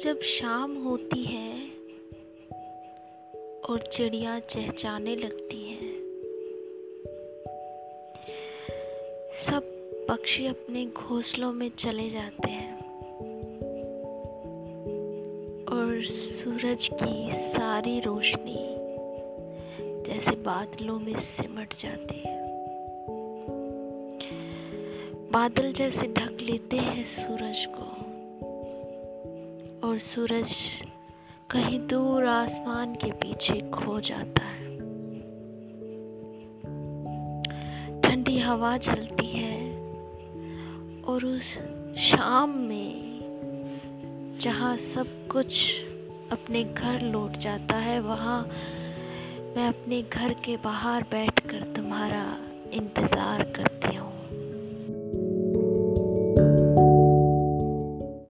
जब शाम होती है और चिड़िया चहचाने लगती हैं, सब पक्षी अपने घोंसलों में चले जाते हैं और सूरज की सारी रोशनी जैसे बादलों में सिमट जाती है। बादल जैसे ढक लेते हैं सूरज को। और सूरज कहीं दूर आसमान के पीछे खो जाता है। ठंडी हवा चलती है और उस शाम में जहाँ सब कुछ अपने घर लौट जाता है, वहाँ मैं अपने घर के बाहर बैठकर तुम्हारा इंतज़ार